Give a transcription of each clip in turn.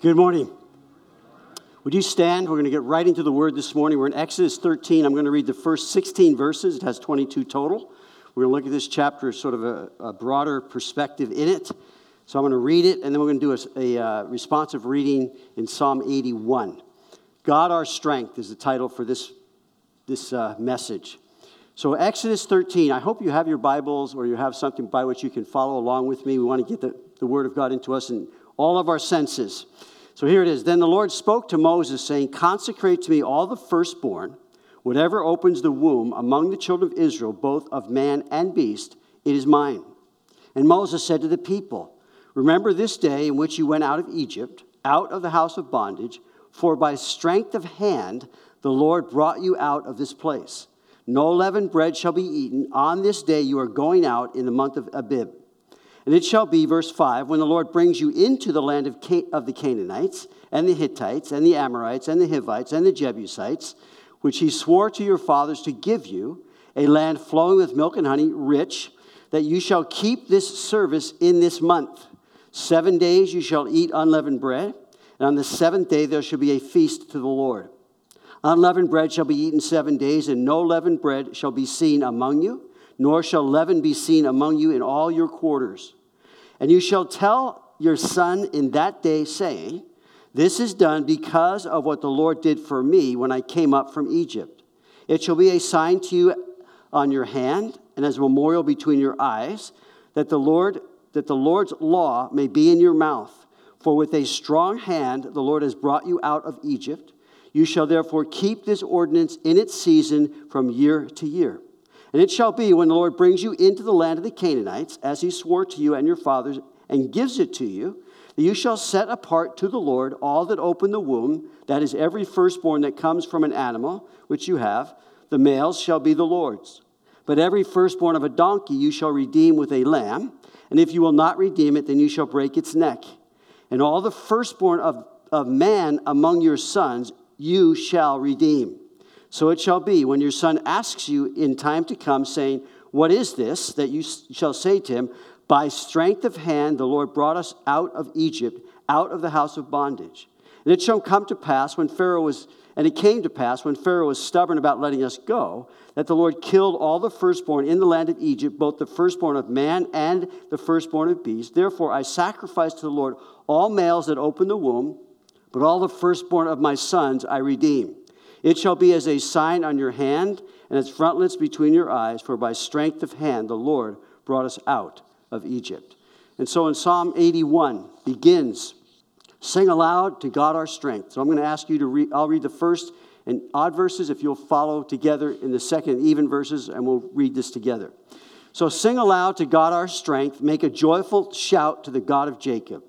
Good morning. Would you stand? We're going to get right into the word this morning. We're in Exodus 13. I'm going to read the first 16 verses. It has 22 total. We're going to look at this chapter, as sort of a, a broader perspective in it. So I'm going to read it, and then we're going to do a, a uh, responsive reading in Psalm 81. God Our Strength is the title for this, this uh, message. So, Exodus 13, I hope you have your Bibles or you have something by which you can follow along with me. We want to get the, the Word of God into us in all of our senses. So, here it is. Then the Lord spoke to Moses, saying, Consecrate to me all the firstborn Whatever opens the womb among the children of Israel, both of man and beast, it is mine. And Moses said to the people, Remember this day in which you went out of Egypt, out of the house of bondage, for by strength of hand the Lord brought you out of this place. No leavened bread shall be eaten. On this day you are going out in the month of Abib. And it shall be, verse 5, when the Lord brings you into the land of, Can- of the Canaanites, and the Hittites, and the Amorites, and the Hivites, and the Jebusites, which he swore to your fathers to give you, a land flowing with milk and honey, rich, that you shall keep this service in this month. Seven days you shall eat unleavened bread, and on the seventh day there shall be a feast to the Lord. Unleavened bread shall be eaten seven days, and no leavened bread shall be seen among you, nor shall leaven be seen among you in all your quarters. And you shall tell your son in that day, saying, this is done because of what the Lord did for me when I came up from Egypt. It shall be a sign to you on your hand and as a memorial between your eyes that the Lord that the Lord's law may be in your mouth. For with a strong hand the Lord has brought you out of Egypt. You shall therefore keep this ordinance in its season from year to year. And it shall be when the Lord brings you into the land of the Canaanites, as he swore to you and your fathers, and gives it to you, that you shall set apart to the Lord all that open the womb, that is, every firstborn that comes from an animal, which you have. The males shall be the Lord's. But every firstborn of a donkey you shall redeem with a lamb, and if you will not redeem it, then you shall break its neck. And all the firstborn of, of man among your sons you shall redeem. So it shall be when your son asks you in time to come, saying, What is this? that you shall say to him, by strength of hand, the Lord brought us out of Egypt, out of the house of bondage. And it shall come to pass when Pharaoh was, and it came to pass when Pharaoh was stubborn about letting us go, that the Lord killed all the firstborn in the land of Egypt, both the firstborn of man and the firstborn of beast. Therefore, I sacrifice to the Lord all males that open the womb, but all the firstborn of my sons I redeem. It shall be as a sign on your hand and its frontlets between your eyes, for by strength of hand the Lord brought us out of Egypt. And so in Psalm 81 begins, sing aloud to God our strength. So I'm going to ask you to read, I'll read the first and odd verses if you'll follow together in the second even verses, and we'll read this together. So sing aloud to God our strength, make a joyful shout to the God of Jacob.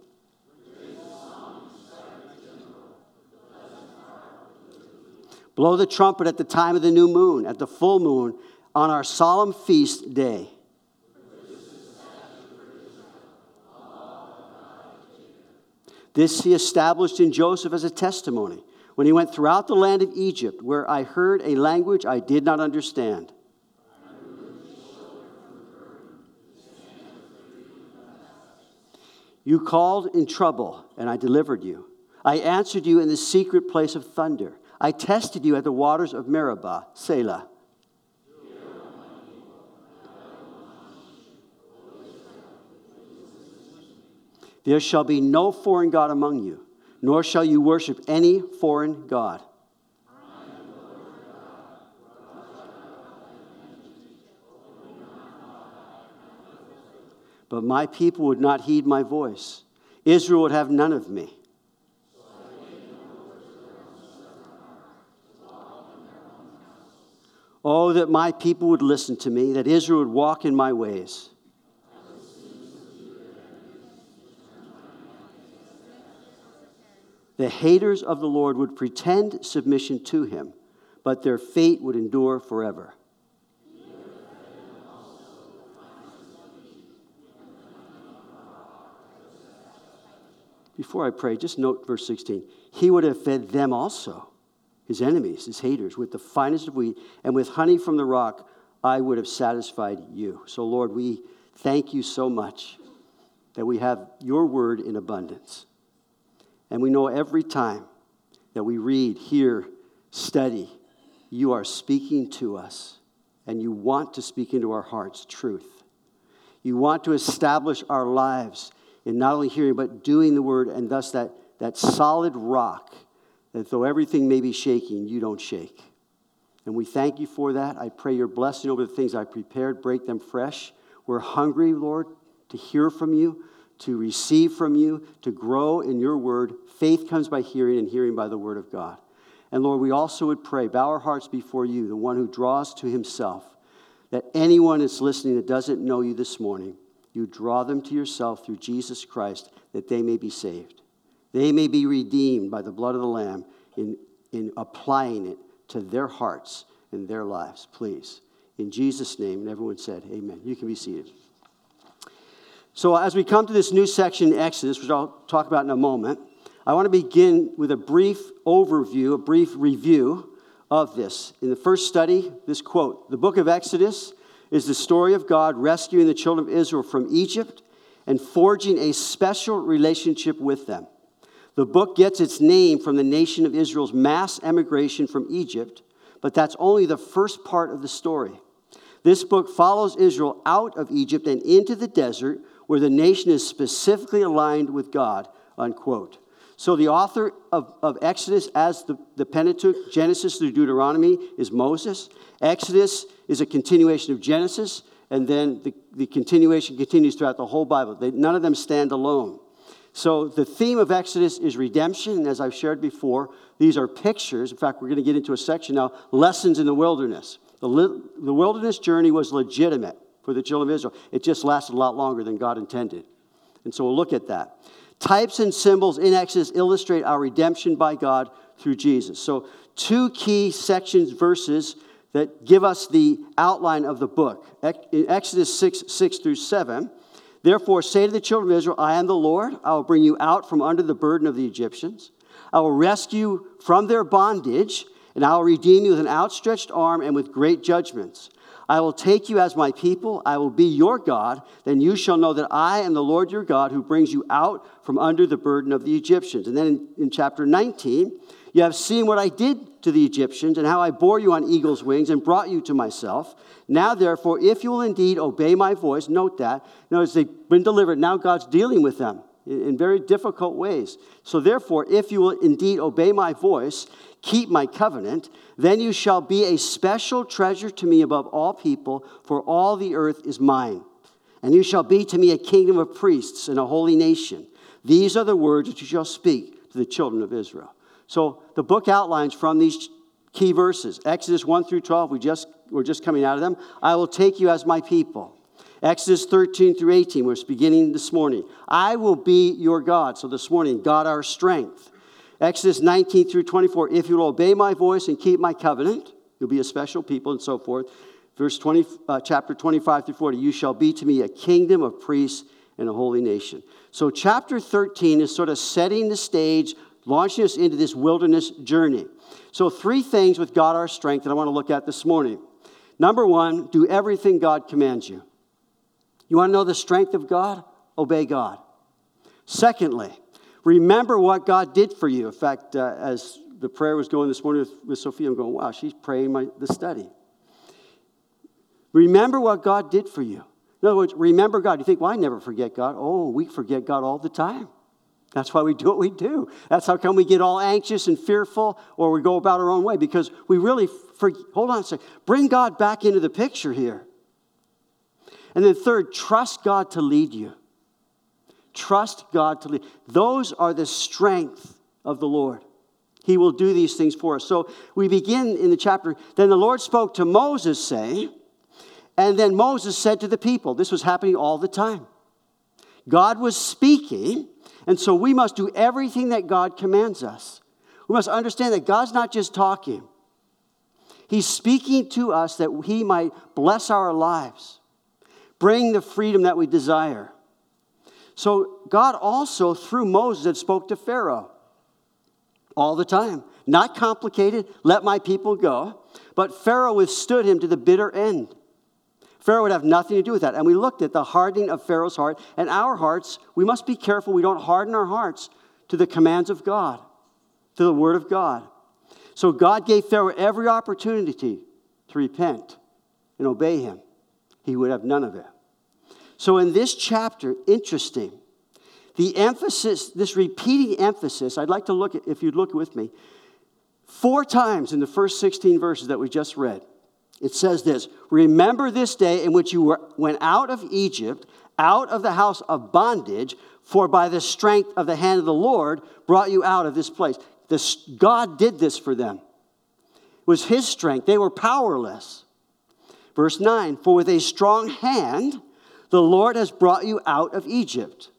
Blow the trumpet at the time of the new moon, at the full moon, on our solemn feast day. This he established in Joseph as a testimony when he went throughout the land of Egypt, where I heard a language I did not understand. You called in trouble, and I delivered you. I answered you in the secret place of thunder. I tested you at the waters of Meribah, Selah. There shall be no foreign God among you, nor shall you worship any foreign God. But my people would not heed my voice. Israel would have none of me. Oh, that my people would listen to me, that Israel would walk in my ways. The haters of the Lord would pretend submission to him, but their fate would endure forever. Before I pray, just note verse 16. He would have fed them also, his enemies, his haters, with the finest of wheat, and with honey from the rock, I would have satisfied you. So, Lord, we thank you so much that we have your word in abundance. And we know every time that we read, hear, study, you are speaking to us and you want to speak into our hearts truth. You want to establish our lives in not only hearing, but doing the word, and thus that, that solid rock that though everything may be shaking, you don't shake. And we thank you for that. I pray your blessing over the things I prepared, break them fresh. We're hungry, Lord, to hear from you, to receive from you, to grow in your word. Faith comes by hearing, and hearing by the word of God. And Lord, we also would pray, bow our hearts before you, the one who draws to himself, that anyone that's listening that doesn't know you this morning, you draw them to yourself through Jesus Christ, that they may be saved. They may be redeemed by the blood of the Lamb in, in applying it to their hearts and their lives, please. In Jesus' name, and everyone said, Amen. You can be seated. So, as we come to this new section in Exodus, which I'll talk about in a moment, I want to begin with a brief overview, a brief review of this. In the first study, this quote The book of Exodus is the story of God rescuing the children of Israel from Egypt and forging a special relationship with them. The book gets its name from the nation of Israel's mass emigration from Egypt, but that's only the first part of the story. This book follows Israel out of Egypt and into the desert where the nation is specifically aligned with God, unquote. So the author of, of Exodus, as the, the Pentateuch, Genesis through Deuteronomy, is Moses. Exodus is a continuation of Genesis, and then the, the continuation continues throughout the whole Bible. They, none of them stand alone. So, the theme of Exodus is redemption. And as I've shared before, these are pictures. In fact, we're going to get into a section now lessons in the wilderness. The, li- the wilderness journey was legitimate for the children of Israel, it just lasted a lot longer than God intended. And so, we'll look at that. Types and symbols in Exodus illustrate our redemption by God through Jesus. So, two key sections, verses that give us the outline of the book. In Exodus 6, 6 through 7, Therefore, say to the children of Israel, I am the Lord. I will bring you out from under the burden of the Egyptians. I will rescue from their bondage, and I will redeem you with an outstretched arm and with great judgments. I will take you as my people. I will be your God. Then you shall know that I am the Lord your God who brings you out from under the burden of the Egyptians. And then in, in chapter 19, you have seen what I did to the Egyptians and how I bore you on eagle's wings and brought you to myself. Now, therefore, if you will indeed obey my voice, note that. Notice they've been delivered. Now God's dealing with them in very difficult ways. So, therefore, if you will indeed obey my voice, keep my covenant, then you shall be a special treasure to me above all people, for all the earth is mine. And you shall be to me a kingdom of priests and a holy nation. These are the words that you shall speak to the children of Israel. So the book outlines from these key verses Exodus 1 through 12, we just, we're just coming out of them. I will take you as my people. Exodus 13 through 18, we're beginning this morning. I will be your God. So this morning, God our strength. Exodus 19 through 24, if you will obey my voice and keep my covenant, you'll be a special people and so forth. Verse 20, uh, chapter 25 through 40, you shall be to me a kingdom of priests and a holy nation. So chapter 13 is sort of setting the stage launching us into this wilderness journey. So, three things with God our strength that I want to look at this morning. Number one, do everything God commands you. You want to know the strength of God? Obey God. Secondly, remember what God did for you. In fact, uh, as the prayer was going this morning with, with Sophia, I'm going, wow, she's praying my, the study. Remember what God did for you. In other words, remember God. You think, well, I never forget God. Oh, we forget God all the time. That's why we do what we do. That's how come we get all anxious and fearful or we go about our own way because we really, for, hold on a second, bring God back into the picture here. And then, third, trust God to lead you. Trust God to lead. Those are the strength of the Lord. He will do these things for us. So we begin in the chapter. Then the Lord spoke to Moses, saying, and then Moses said to the people, this was happening all the time. God was speaking, and so we must do everything that God commands us. We must understand that God's not just talking, He's speaking to us that He might bless our lives, bring the freedom that we desire. So God also, through Moses, spoke to Pharaoh all the time. Not complicated, let my people go. But Pharaoh withstood him to the bitter end. Pharaoh would have nothing to do with that. And we looked at the hardening of Pharaoh's heart and our hearts. We must be careful we don't harden our hearts to the commands of God, to the Word of God. So God gave Pharaoh every opportunity to repent and obey him. He would have none of it. So in this chapter, interesting, the emphasis, this repeating emphasis, I'd like to look at, if you'd look with me, four times in the first 16 verses that we just read. It says this Remember this day in which you were, went out of Egypt, out of the house of bondage, for by the strength of the hand of the Lord brought you out of this place. This, God did this for them. It was His strength. They were powerless. Verse 9 For with a strong hand the Lord has brought you out of Egypt.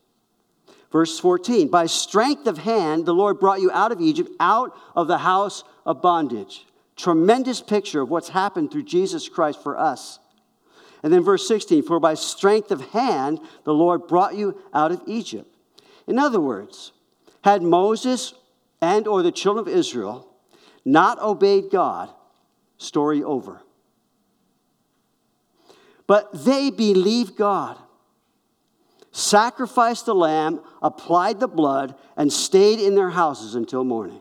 Verse 14 By strength of hand the Lord brought you out of Egypt, out of the house of bondage. Tremendous picture of what's happened through Jesus Christ for us. And then verse 16 For by strength of hand the Lord brought you out of Egypt. In other words, had Moses and or the children of Israel not obeyed God, story over. But they believed God, sacrificed the lamb, applied the blood, and stayed in their houses until morning.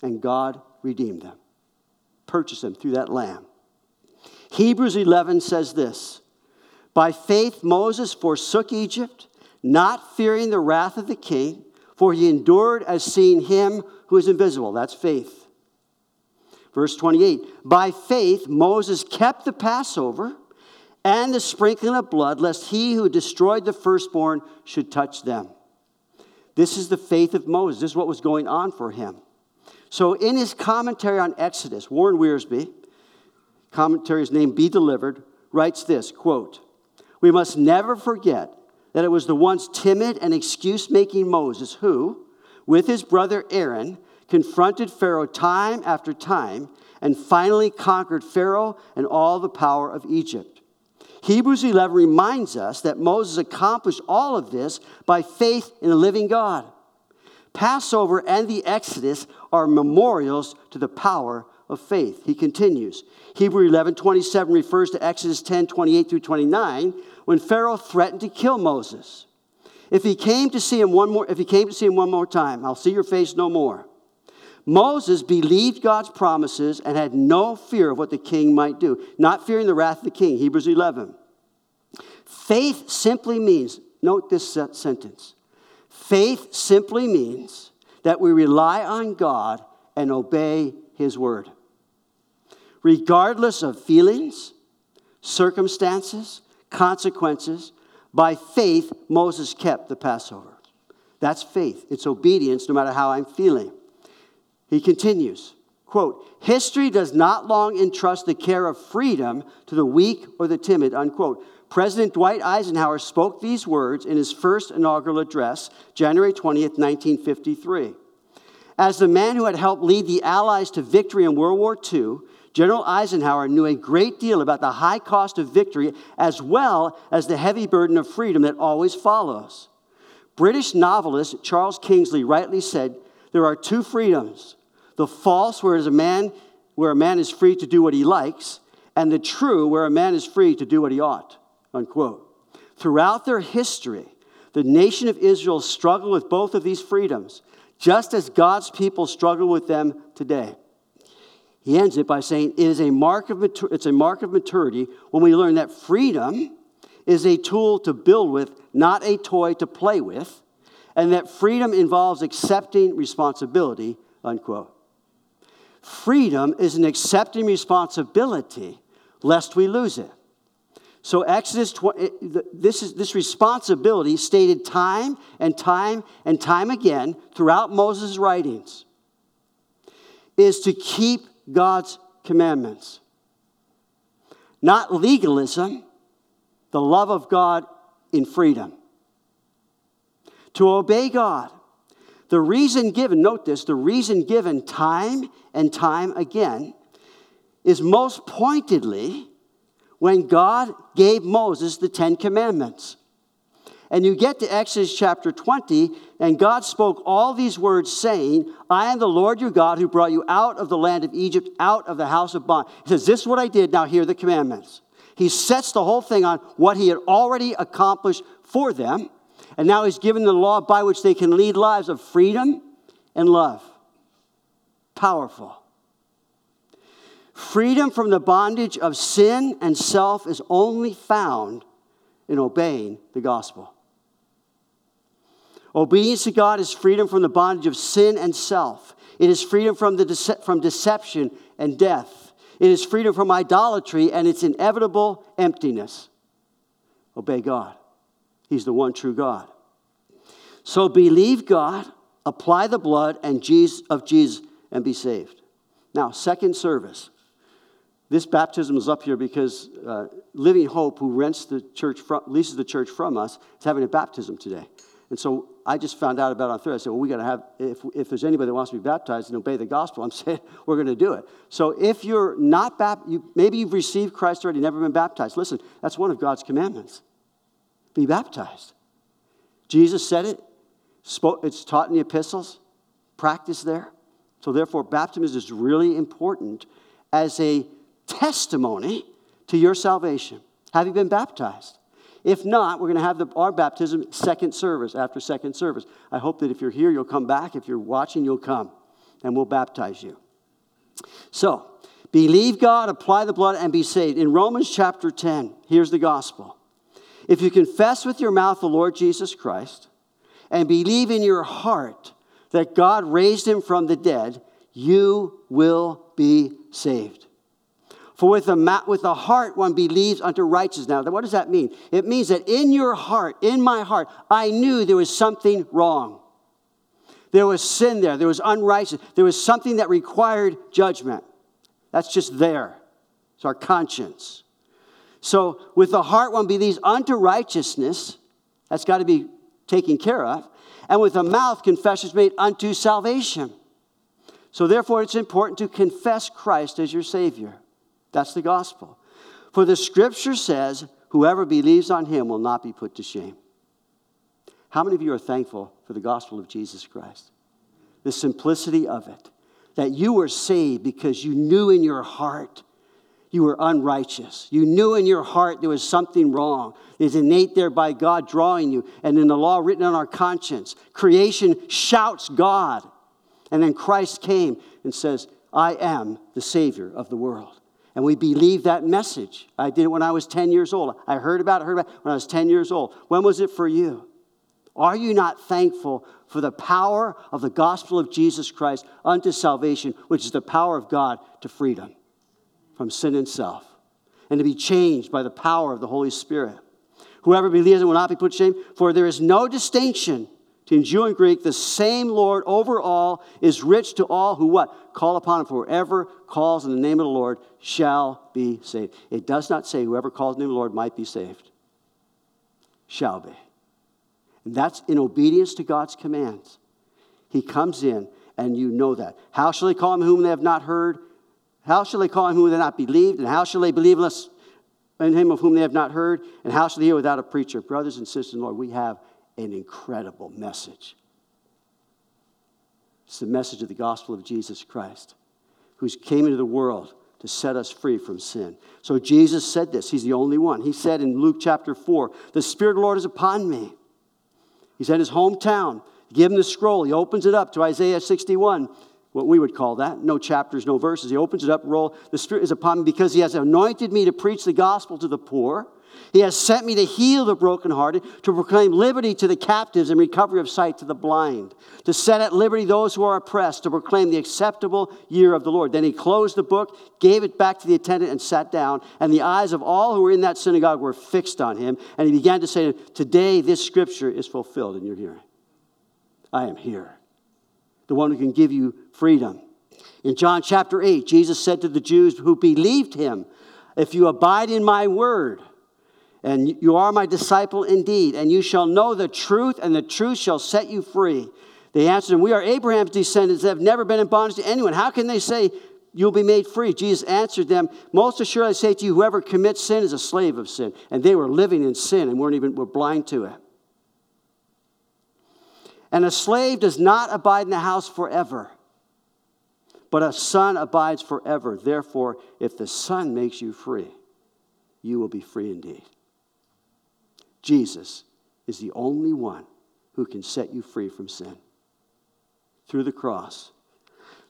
And God redeemed them, purchased them through that lamb. Hebrews 11 says this By faith, Moses forsook Egypt, not fearing the wrath of the king, for he endured as seeing him who is invisible. That's faith. Verse 28 By faith, Moses kept the Passover and the sprinkling of blood, lest he who destroyed the firstborn should touch them. This is the faith of Moses. This is what was going on for him. So, in his commentary on Exodus, Warren Wiersbe, commentary's name Be Delivered, writes this quote, We must never forget that it was the once timid and excuse making Moses who, with his brother Aaron, confronted Pharaoh time after time, and finally conquered Pharaoh and all the power of Egypt. Hebrews 11 reminds us that Moses accomplished all of this by faith in the living God. Passover and the Exodus are memorials to the power of faith. He continues. Hebrew 11 27 refers to Exodus 10 28 through 29 when Pharaoh threatened to kill Moses. If he came to see him one more, if he came to see him one more time, I'll see your face no more. Moses believed God's promises and had no fear of what the king might do, not fearing the wrath of the king. Hebrews 11. Faith simply means, note this sentence faith simply means that we rely on God and obey his word. Regardless of feelings, circumstances, consequences, by faith, Moses kept the Passover. That's faith. It's obedience no matter how I'm feeling. He continues, quote, history does not long entrust the care of freedom to the weak or the timid, unquote. President Dwight Eisenhower spoke these words in his first inaugural address, January 20th, 1953. As the man who had helped lead the Allies to victory in World War II, General Eisenhower knew a great deal about the high cost of victory as well as the heavy burden of freedom that always follows. British novelist Charles Kingsley rightly said, There are two freedoms the false, where a man, where a man is free to do what he likes, and the true, where a man is free to do what he ought. Unquote. Throughout their history, the nation of Israel struggled with both of these freedoms, just as God's people struggle with them today. He ends it by saying, it is a mark of it's a mark of maturity when we learn that freedom is a tool to build with, not a toy to play with, and that freedom involves accepting responsibility, unquote. Freedom is an accepting responsibility lest we lose it. So Exodus, eh, this is this responsibility stated time and time and time again throughout Moses' writings is to keep God's commandments. Not legalism, the love of God in freedom. To obey God the reason given, note this, the reason given time and time again is most pointedly when God gave Moses the Ten Commandments. And you get to Exodus chapter 20, and God spoke all these words, saying, I am the Lord your God who brought you out of the land of Egypt, out of the house of bondage. He says, This is what I did, now hear the commandments. He sets the whole thing on what he had already accomplished for them And now he's given the law by which they can lead lives of freedom and love. Powerful. Freedom from the bondage of sin and self is only found in obeying the gospel. Obedience to God is freedom from the bondage of sin and self. It is freedom from, the dece- from deception and death. It is freedom from idolatry and its inevitable emptiness. Obey God. He's the one true God. So believe God, apply the blood and Jesus, of Jesus, and be saved. Now, second service. This baptism is up here because uh, Living Hope, who rents the church from, leases the church from us, is having a baptism today. And so I just found out about it on Thursday. I said, well, we got to have, if, if there's anybody that wants to be baptized and obey the gospel, I'm saying we're going to do it. So if you're not baptized, maybe you've received Christ already, never been baptized. Listen, that's one of God's commandments. Be baptized. Jesus said it. Spoke, it's taught in the epistles. Practice there. So therefore, baptism is really important as a testimony to your salvation. Have you been baptized? If not, we're going to have the, our baptism second service after second service. I hope that if you're here, you'll come back. If you're watching, you'll come and we'll baptize you. So, believe God, apply the blood, and be saved. In Romans chapter 10, here's the gospel. If you confess with your mouth the Lord Jesus Christ and believe in your heart that God raised him from the dead, you will be saved. For with the, with the heart one believes unto righteousness. Now, what does that mean? It means that in your heart, in my heart, I knew there was something wrong. There was sin there. There was unrighteousness. There was something that required judgment. That's just there. It's our conscience. So, with the heart one believes unto righteousness. That's got to be taken care of. And with the mouth, confession is made unto salvation. So, therefore, it's important to confess Christ as your Savior. That's the gospel. For the scripture says, whoever believes on him will not be put to shame. How many of you are thankful for the gospel of Jesus Christ? The simplicity of it. That you were saved because you knew in your heart you were unrighteous. You knew in your heart there was something wrong. It's innate there by God drawing you, and in the law written on our conscience. Creation shouts God. And then Christ came and says, I am the Savior of the world. And we believe that message. I did it when I was 10 years old. I heard about it, heard about it when I was 10 years old. When was it for you? Are you not thankful for the power of the gospel of Jesus Christ unto salvation, which is the power of God to freedom from sin and self, and to be changed by the power of the Holy Spirit? Whoever believes it will not be put to shame, for there is no distinction in Jew and Greek, the same Lord over all is rich to all who what? Call upon him. For whoever calls in the name of the Lord shall be saved. It does not say whoever calls in the name of the Lord might be saved. Shall be. And that's in obedience to God's commands. He comes in, and you know that. How shall they call him whom they have not heard? How shall they call him whom they have not believed? And how shall they believe in him of whom they have not heard? And how shall they hear without a preacher? Brothers and sisters in Lord, we have an incredible message. It's the message of the gospel of Jesus Christ, who came into the world to set us free from sin. So Jesus said this. He's the only one. He said in Luke chapter 4, The Spirit of the Lord is upon me. He's at his hometown. Give him the scroll. He opens it up to Isaiah 61, what we would call that. No chapters, no verses. He opens it up, roll. The Spirit is upon me because he has anointed me to preach the gospel to the poor. He has sent me to heal the brokenhearted, to proclaim liberty to the captives and recovery of sight to the blind, to set at liberty those who are oppressed, to proclaim the acceptable year of the Lord. Then he closed the book, gave it back to the attendant, and sat down. And the eyes of all who were in that synagogue were fixed on him. And he began to say, Today this scripture is fulfilled in your hearing. I am here, the one who can give you freedom. In John chapter 8, Jesus said to the Jews who believed him, If you abide in my word, and you are my disciple indeed, and you shall know the truth, and the truth shall set you free. They answered him, We are Abraham's descendants that have never been in bondage to anyone. How can they say you'll be made free? Jesus answered them, Most assuredly I say to you, whoever commits sin is a slave of sin. And they were living in sin and weren't even were blind to it. And a slave does not abide in the house forever, but a son abides forever. Therefore, if the son makes you free, you will be free indeed. Jesus is the only one who can set you free from sin through the cross.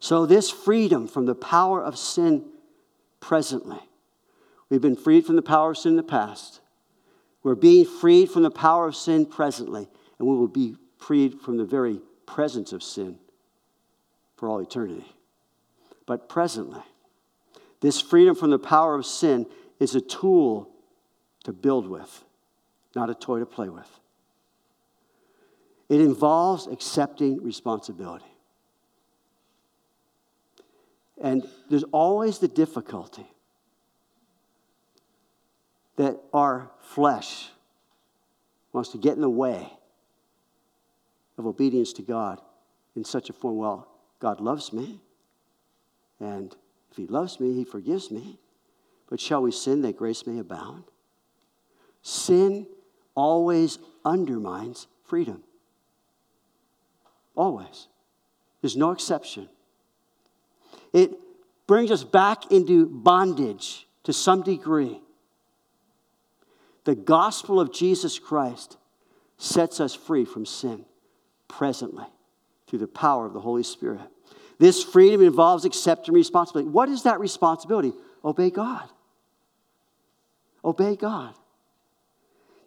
So, this freedom from the power of sin presently, we've been freed from the power of sin in the past. We're being freed from the power of sin presently, and we will be freed from the very presence of sin for all eternity. But presently, this freedom from the power of sin is a tool to build with, not a toy to play with. It involves accepting responsibility. And there's always the difficulty that our flesh wants to get in the way of obedience to God in such a form well, God loves me. And if He loves me, He forgives me. But shall we sin that grace may abound? Sin always undermines freedom. Always. There's no exception. It brings us back into bondage to some degree. The gospel of Jesus Christ sets us free from sin presently through the power of the Holy Spirit. This freedom involves accepting responsibility. What is that responsibility? Obey God. Obey God.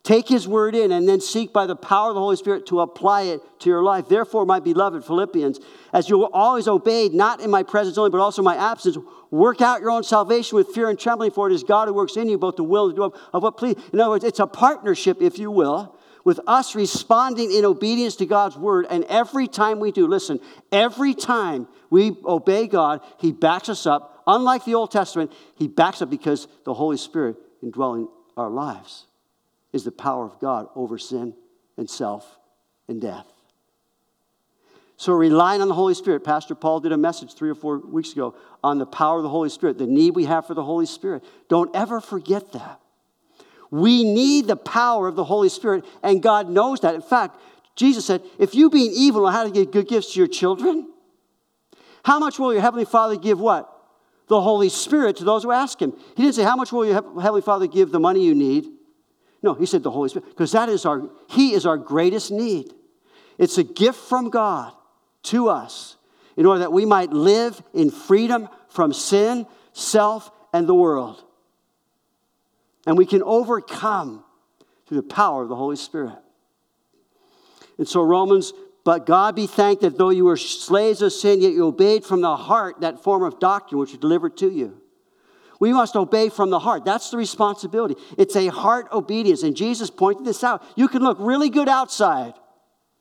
Take his word in and then seek by the power of the Holy Spirit to apply it to your life. Therefore, my beloved Philippians, as you were always obeyed, not in my presence only, but also my absence, work out your own salvation with fear and trembling, for it is God who works in you both the will and do of, of what please. In other words, it's a partnership, if you will, with us responding in obedience to God's word. And every time we do, listen, every time we obey God, He backs us up. Unlike the Old Testament, He backs up because the Holy Spirit indwelling our lives is the power of God over sin and self and death. So, relying on the Holy Spirit, Pastor Paul did a message three or four weeks ago on the power of the Holy Spirit, the need we have for the Holy Spirit. Don't ever forget that. We need the power of the Holy Spirit, and God knows that. In fact, Jesus said, If you, being evil, know how to give good gifts to your children, how much will your Heavenly Father give what? The Holy Spirit to those who ask Him. He didn't say, How much will your Heavenly Father give the money you need? No, he said the Holy Spirit, because that is our, he is our greatest need. It's a gift from God to us in order that we might live in freedom from sin, self, and the world. And we can overcome through the power of the Holy Spirit. And so, Romans, but God be thanked that though you were slaves of sin, yet you obeyed from the heart that form of doctrine which was delivered to you. We must obey from the heart. That's the responsibility. It's a heart obedience. And Jesus pointed this out. You can look really good outside.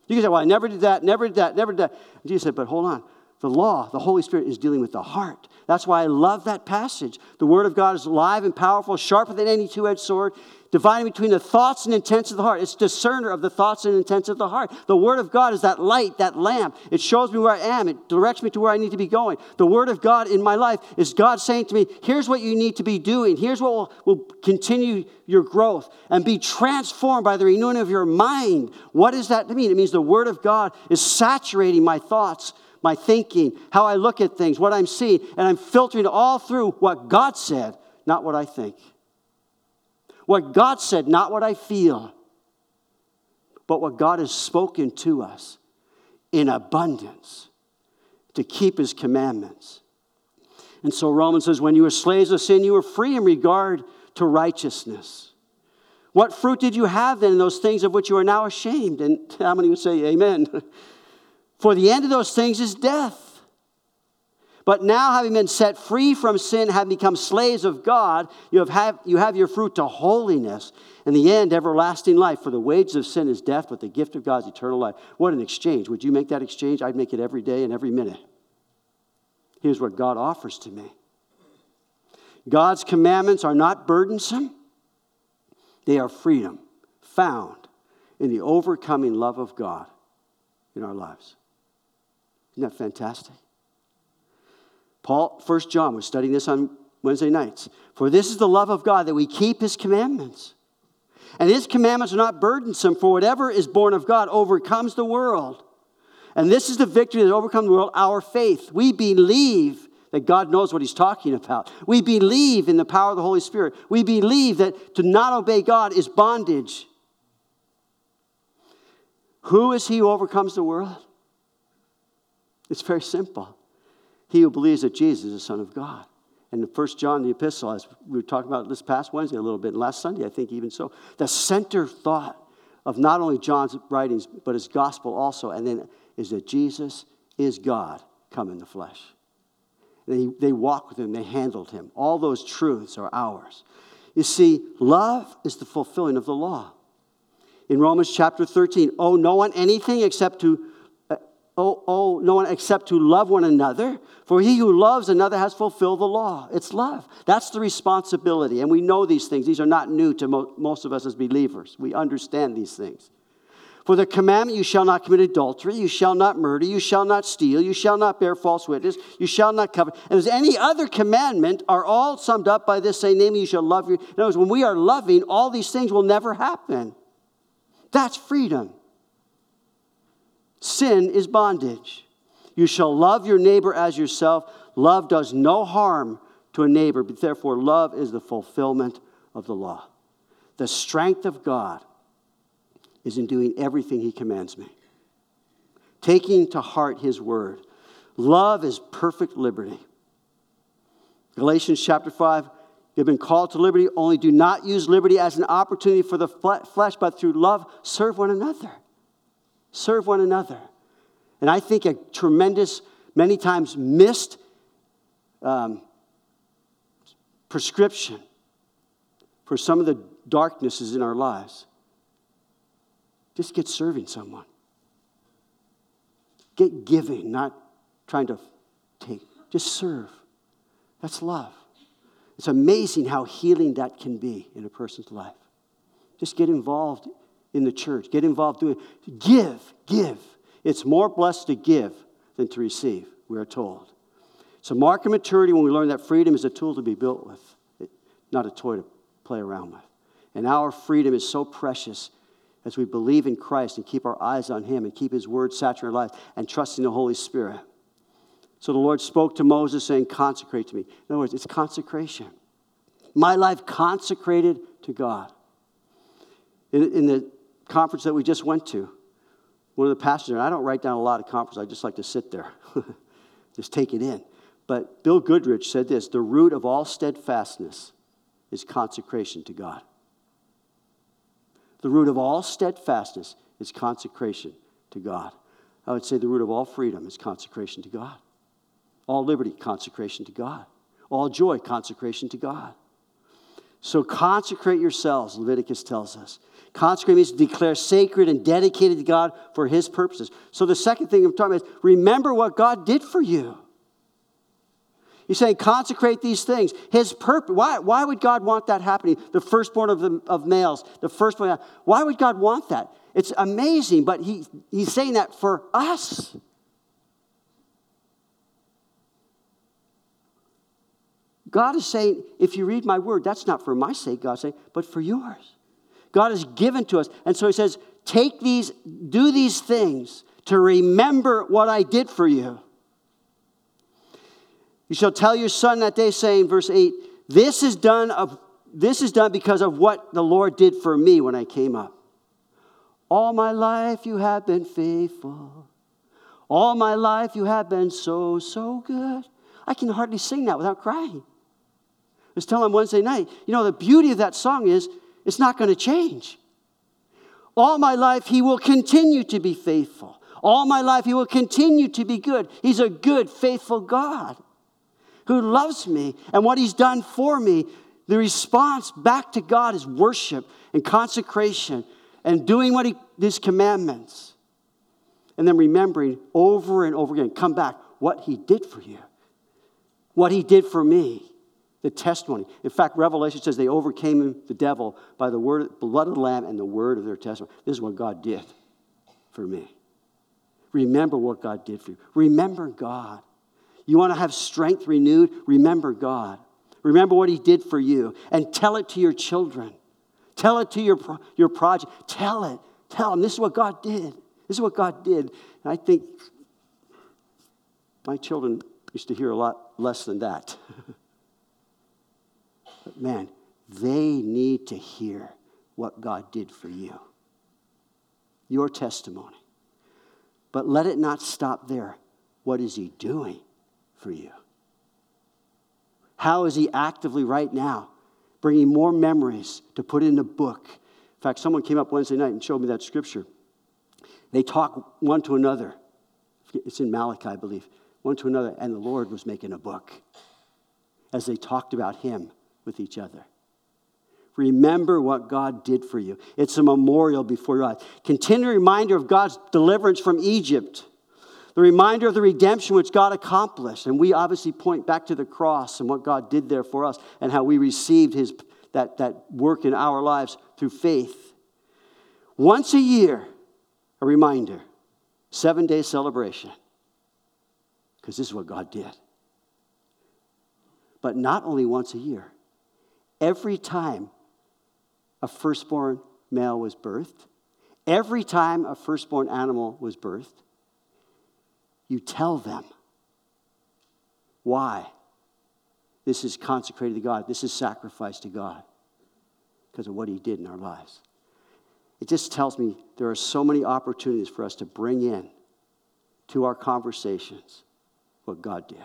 You can say, Well, I never did that, never did that, never did that. And Jesus said, But hold on. The law, the Holy Spirit is dealing with the heart. That's why I love that passage. The Word of God is alive and powerful, sharper than any two edged sword, dividing between the thoughts and intents of the heart. It's discerner of the thoughts and intents of the heart. The Word of God is that light, that lamp. It shows me where I am, it directs me to where I need to be going. The Word of God in my life is God saying to me, here's what you need to be doing, here's what will, will continue your growth, and be transformed by the renewing of your mind. What does that mean? It means the Word of God is saturating my thoughts my thinking, how I look at things, what I'm seeing, and I'm filtering all through what God said, not what I think. What God said, not what I feel, but what God has spoken to us in abundance to keep his commandments. And so Romans says, when you were slaves of sin, you were free in regard to righteousness. What fruit did you have then in those things of which you are now ashamed? And how many would say amen? For the end of those things is death. But now, having been set free from sin, having become slaves of God, you have, have, you have your fruit to holiness, and the end, everlasting life. For the wages of sin is death, but the gift of God is eternal life. What an exchange. Would you make that exchange? I'd make it every day and every minute. Here's what God offers to me God's commandments are not burdensome, they are freedom found in the overcoming love of God in our lives. Isn't that fantastic? Paul, First John, was studying this on Wednesday nights. For this is the love of God that we keep his commandments. And his commandments are not burdensome, for whatever is born of God overcomes the world. And this is the victory that overcomes the world, our faith. We believe that God knows what he's talking about. We believe in the power of the Holy Spirit. We believe that to not obey God is bondage. Who is he who overcomes the world? It's very simple. He who believes that Jesus is the Son of God. And the First John, the epistle, as we were talking about this past Wednesday a little bit, and last Sunday, I think even so, the center thought of not only John's writings, but his gospel also, and then is that Jesus is God come in the flesh. They, they walked with him, they handled him. All those truths are ours. You see, love is the fulfilling of the law. In Romans chapter 13, owe no one anything except to owe, owe no one except to love one another, for he who loves another has fulfilled the law. It's love. That's the responsibility. And we know these things. These are not new to mo- most of us as believers. We understand these things. For the commandment, you shall not commit adultery, you shall not murder, you shall not steal, you shall not bear false witness, you shall not covet. And as any other commandment are all summed up by this same name, you shall love your. In other words, when we are loving, all these things will never happen. That's freedom. Sin is bondage. You shall love your neighbor as yourself. Love does no harm to a neighbor, but therefore, love is the fulfillment of the law. The strength of God is in doing everything He commands me, taking to heart His word. Love is perfect liberty. Galatians chapter 5 You've been called to liberty, only do not use liberty as an opportunity for the flesh, but through love, serve one another. Serve one another. And I think a tremendous, many times missed um, prescription for some of the darknesses in our lives just get serving someone. Get giving, not trying to take. Just serve. That's love. It's amazing how healing that can be in a person's life. Just get involved in the church. Get involved doing it. give, give. It's more blessed to give than to receive, we are told. So mark of maturity when we learn that freedom is a tool to be built with, not a toy to play around with. And our freedom is so precious as we believe in Christ and keep our eyes on Him and keep His word saturating our lives and trusting the Holy Spirit. So the Lord spoke to Moses saying, Consecrate to me. In other words, it's consecration. My life consecrated to God. In, in the conference that we just went to, one of the pastors, and I don't write down a lot of conferences, I just like to sit there, just take it in. But Bill Goodrich said this the root of all steadfastness is consecration to God. The root of all steadfastness is consecration to God. I would say the root of all freedom is consecration to God. All liberty, consecration to God. All joy, consecration to God. So consecrate yourselves, Leviticus tells us. Consecrate means to declare sacred and dedicated to God for his purposes. So the second thing I'm talking about is remember what God did for you. He's saying, consecrate these things. His purpose. Why, why would God want that happening? The firstborn of, the, of males, the firstborn. Why would God want that? It's amazing, but he, he's saying that for us. God is saying, if you read my word, that's not for my sake, God's saying, but for yours. God has given to us. And so he says, take these, do these things to remember what I did for you. You shall tell your son that day, saying, verse 8, this is done of this is done because of what the Lord did for me when I came up. All my life you have been faithful. All my life you have been so, so good. I can hardly sing that without crying. I was telling him Wednesday night, you know, the beauty of that song is it's not going to change. All my life he will continue to be faithful. All my life he will continue to be good. He's a good, faithful God who loves me and what he's done for me, the response back to God is worship and consecration and doing what he, his commandments. And then remembering over and over again, come back, what he did for you, what he did for me, the testimony. In fact, Revelation says they overcame the devil by the word, blood of the Lamb and the word of their testimony. This is what God did for me. Remember what God did for you. Remember God. You want to have strength renewed? Remember God. Remember what He did for you and tell it to your children. Tell it to your, your project. Tell it. Tell them this is what God did. This is what God did. And I think my children used to hear a lot less than that. but man, they need to hear what God did for you. your testimony. But let it not stop there. What is He doing for you? How is He actively right now bringing more memories to put in the book? In fact, someone came up Wednesday night and showed me that scripture. They talk one to another. It's in Malachi, I believe. One to another, and the Lord was making a book as they talked about Him with each other. Remember what God did for you. It's a memorial before your eyes. Continual reminder of God's deliverance from Egypt. The reminder of the redemption which God accomplished. And we obviously point back to the cross and what God did there for us and how we received his, that, that work in our lives through faith. Once a year, a reminder, seven day celebration. Because this is what God did. But not only once a year, every time a firstborn male was birthed, every time a firstborn animal was birthed, you tell them why this is consecrated to God, this is sacrificed to God because of what He did in our lives. It just tells me there are so many opportunities for us to bring in to our conversations what God did.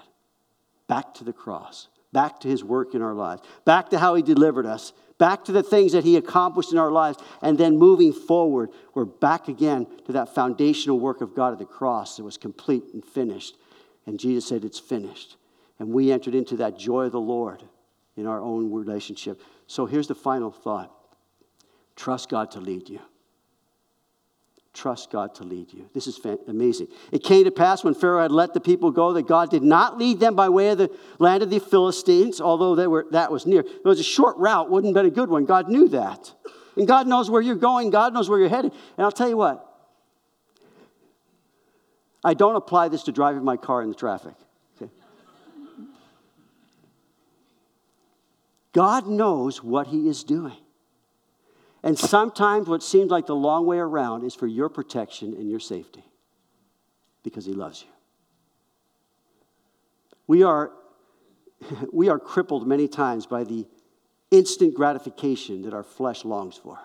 Back to the cross, back to His work in our lives, back to how He delivered us, back to the things that He accomplished in our lives, and then moving forward, we're back again to that foundational work of God at the cross that was complete and finished. And Jesus said, It's finished. And we entered into that joy of the Lord in our own relationship. So here's the final thought trust God to lead you. Trust God to lead you. This is amazing. It came to pass when Pharaoh had let the people go that God did not lead them by way of the land of the Philistines, although they were, that was near. It was a short route, wouldn't have been a good one. God knew that. And God knows where you're going, God knows where you're headed. And I'll tell you what, I don't apply this to driving my car in the traffic. Okay? God knows what He is doing. And sometimes what seems like the long way around is for your protection and your safety because He loves you. We are, we are crippled many times by the instant gratification that our flesh longs for.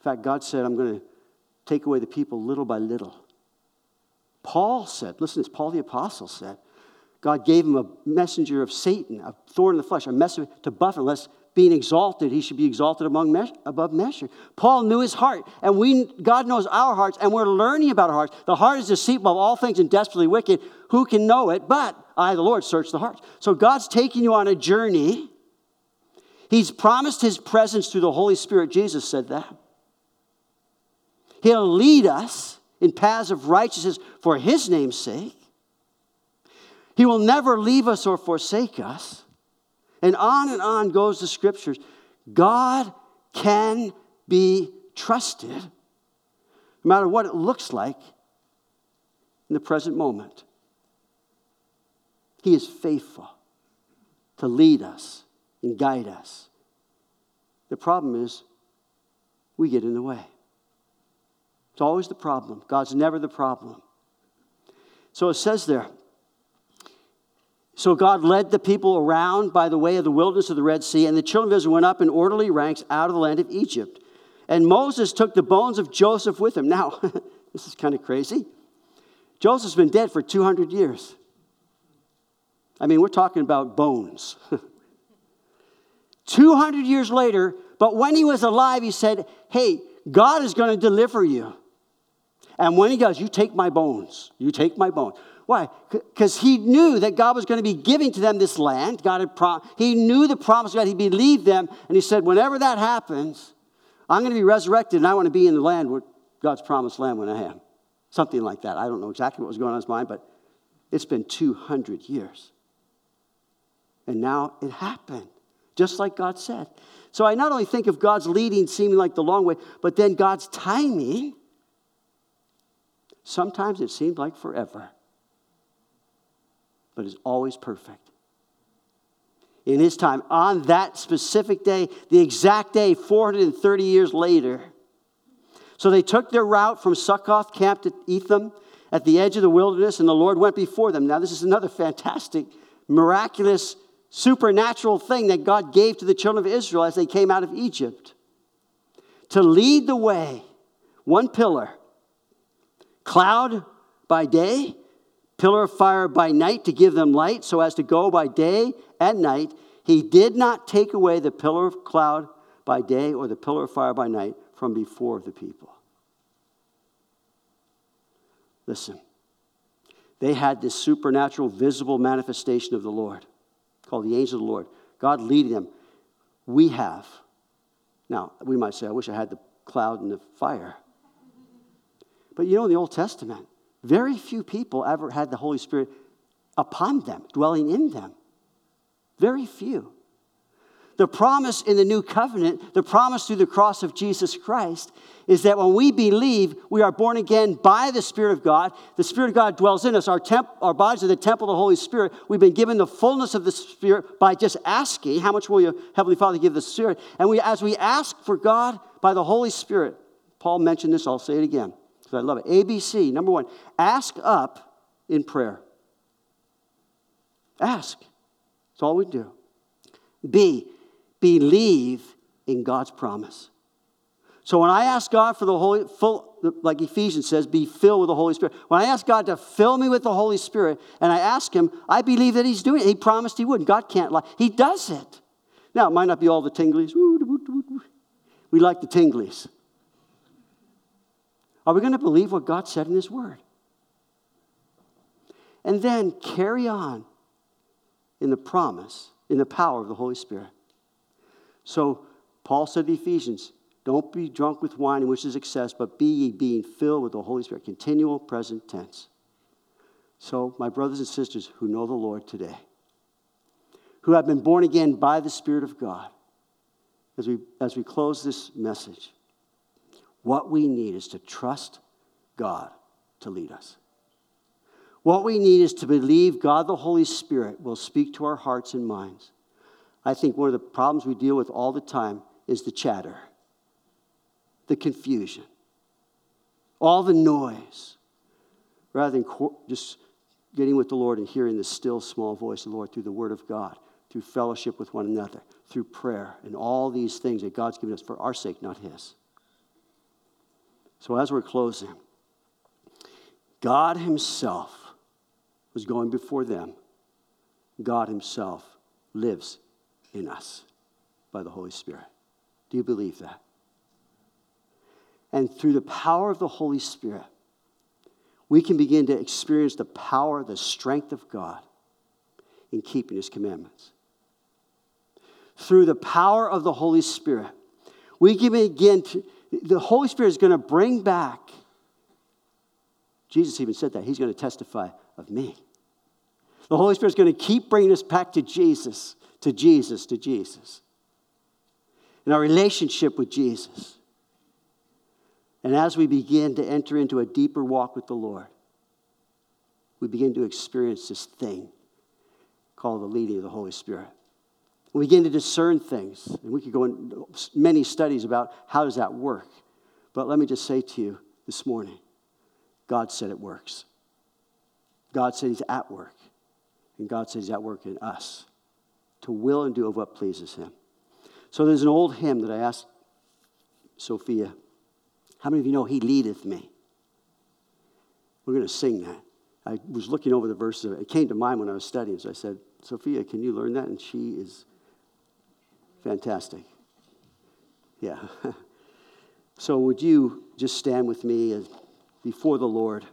In fact, God said, I'm going to take away the people little by little. Paul said, listen, as Paul the Apostle said, God gave him a messenger of Satan, a thorn in the flesh, a messenger to buffet, lest being exalted, he should be exalted among above measure. Paul knew his heart, and we, God knows our hearts, and we're learning about our hearts. The heart is deceitful of all things and desperately wicked. Who can know it? But I, the Lord, search the hearts. So God's taking you on a journey. He's promised his presence through the Holy Spirit. Jesus said that. He'll lead us in paths of righteousness for his name's sake. He will never leave us or forsake us. And on and on goes the scriptures. God can be trusted no matter what it looks like in the present moment. He is faithful to lead us and guide us. The problem is we get in the way. It's always the problem. God's never the problem. So it says there, so God led the people around by the way of the wilderness of the Red Sea, and the children of Israel went up in orderly ranks out of the land of Egypt. And Moses took the bones of Joseph with him. Now, this is kind of crazy. Joseph's been dead for 200 years. I mean, we're talking about bones. 200 years later, but when he was alive, he said, Hey, God is going to deliver you. And when he does, you take my bones. You take my bones. Why? Because he knew that God was going to be giving to them this land. God had prom- he knew the promise of God. He believed them. And he said, whenever that happens, I'm going to be resurrected and I want to be in the land where God's promised land when I am. Something like that. I don't know exactly what was going on in his mind, but it's been 200 years. And now it happened, just like God said. So I not only think of God's leading seeming like the long way, but then God's timing. Sometimes it seemed like forever but is always perfect. In his time, on that specific day, the exact day, 430 years later. So they took their route from Succoth camp to Etham at the edge of the wilderness, and the Lord went before them. Now, this is another fantastic, miraculous, supernatural thing that God gave to the children of Israel as they came out of Egypt. to lead the way, one pillar, cloud by day, pillar of fire by night to give them light, so as to go by day and night. He did not take away the pillar of cloud by day or the pillar of fire by night from before the people. Listen, they had this supernatural, visible manifestation of the Lord called the angel of the Lord. God leading them. We have. Now, we might say, I wish I had the cloud and the fire. But you know, in the Old Testament, very few people ever had the Holy Spirit upon them, dwelling in them. Very few. The promise in the new covenant, the promise through the cross of Jesus Christ, is that when we believe, we are born again by the Spirit of God. The Spirit of God dwells in us. Our, temp- our bodies are the temple of the Holy Spirit. We've been given the fullness of the Spirit by just asking, How much will you, Heavenly Father, give the Spirit? And we, as we ask for God by the Holy Spirit, Paul mentioned this, I'll say it again because I love it. ABC, number one, ask up in prayer. Ask. That's all we do. B, believe in God's promise. So when I ask God for the Holy, full, like Ephesians says, be filled with the Holy Spirit. When I ask God to fill me with the Holy Spirit, and I ask Him, I believe that He's doing it. He promised He would. God can't lie. He does it. Now, it might not be all the tinglies. We like the tinglies. Are we going to believe what God said in His Word? And then carry on in the promise, in the power of the Holy Spirit. So Paul said to Ephesians, don't be drunk with wine in which is excess, but be ye being filled with the Holy Spirit. Continual present tense. So, my brothers and sisters who know the Lord today, who have been born again by the Spirit of God, as we, as we close this message, what we need is to trust God to lead us. What we need is to believe God the Holy Spirit will speak to our hearts and minds. I think one of the problems we deal with all the time is the chatter, the confusion, all the noise, rather than just getting with the Lord and hearing the still small voice of the Lord through the Word of God, through fellowship with one another, through prayer, and all these things that God's given us for our sake, not His. So, as we're closing, God Himself was going before them. God Himself lives in us by the Holy Spirit. Do you believe that? And through the power of the Holy Spirit, we can begin to experience the power, the strength of God in keeping His commandments. Through the power of the Holy Spirit, we can begin to the Holy Spirit is going to bring back. Jesus even said that. He's going to testify of me. The Holy Spirit is going to keep bringing us back to Jesus, to Jesus, to Jesus. In our relationship with Jesus. And as we begin to enter into a deeper walk with the Lord, we begin to experience this thing called the leading of the Holy Spirit. We begin to discern things, and we could go in many studies about how does that work. But let me just say to you this morning, God said it works. God said He's at work, and God said He's at work in us to will and do of what pleases Him. So there's an old hymn that I asked Sophia, how many of you know He leadeth me? We're going to sing that. I was looking over the verses. It came to mind when I was studying, so I said, Sophia, can you learn that? And she is Fantastic. Yeah. so, would you just stand with me before the Lord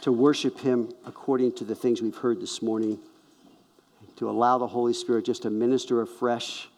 to worship Him according to the things we've heard this morning, to allow the Holy Spirit just to minister afresh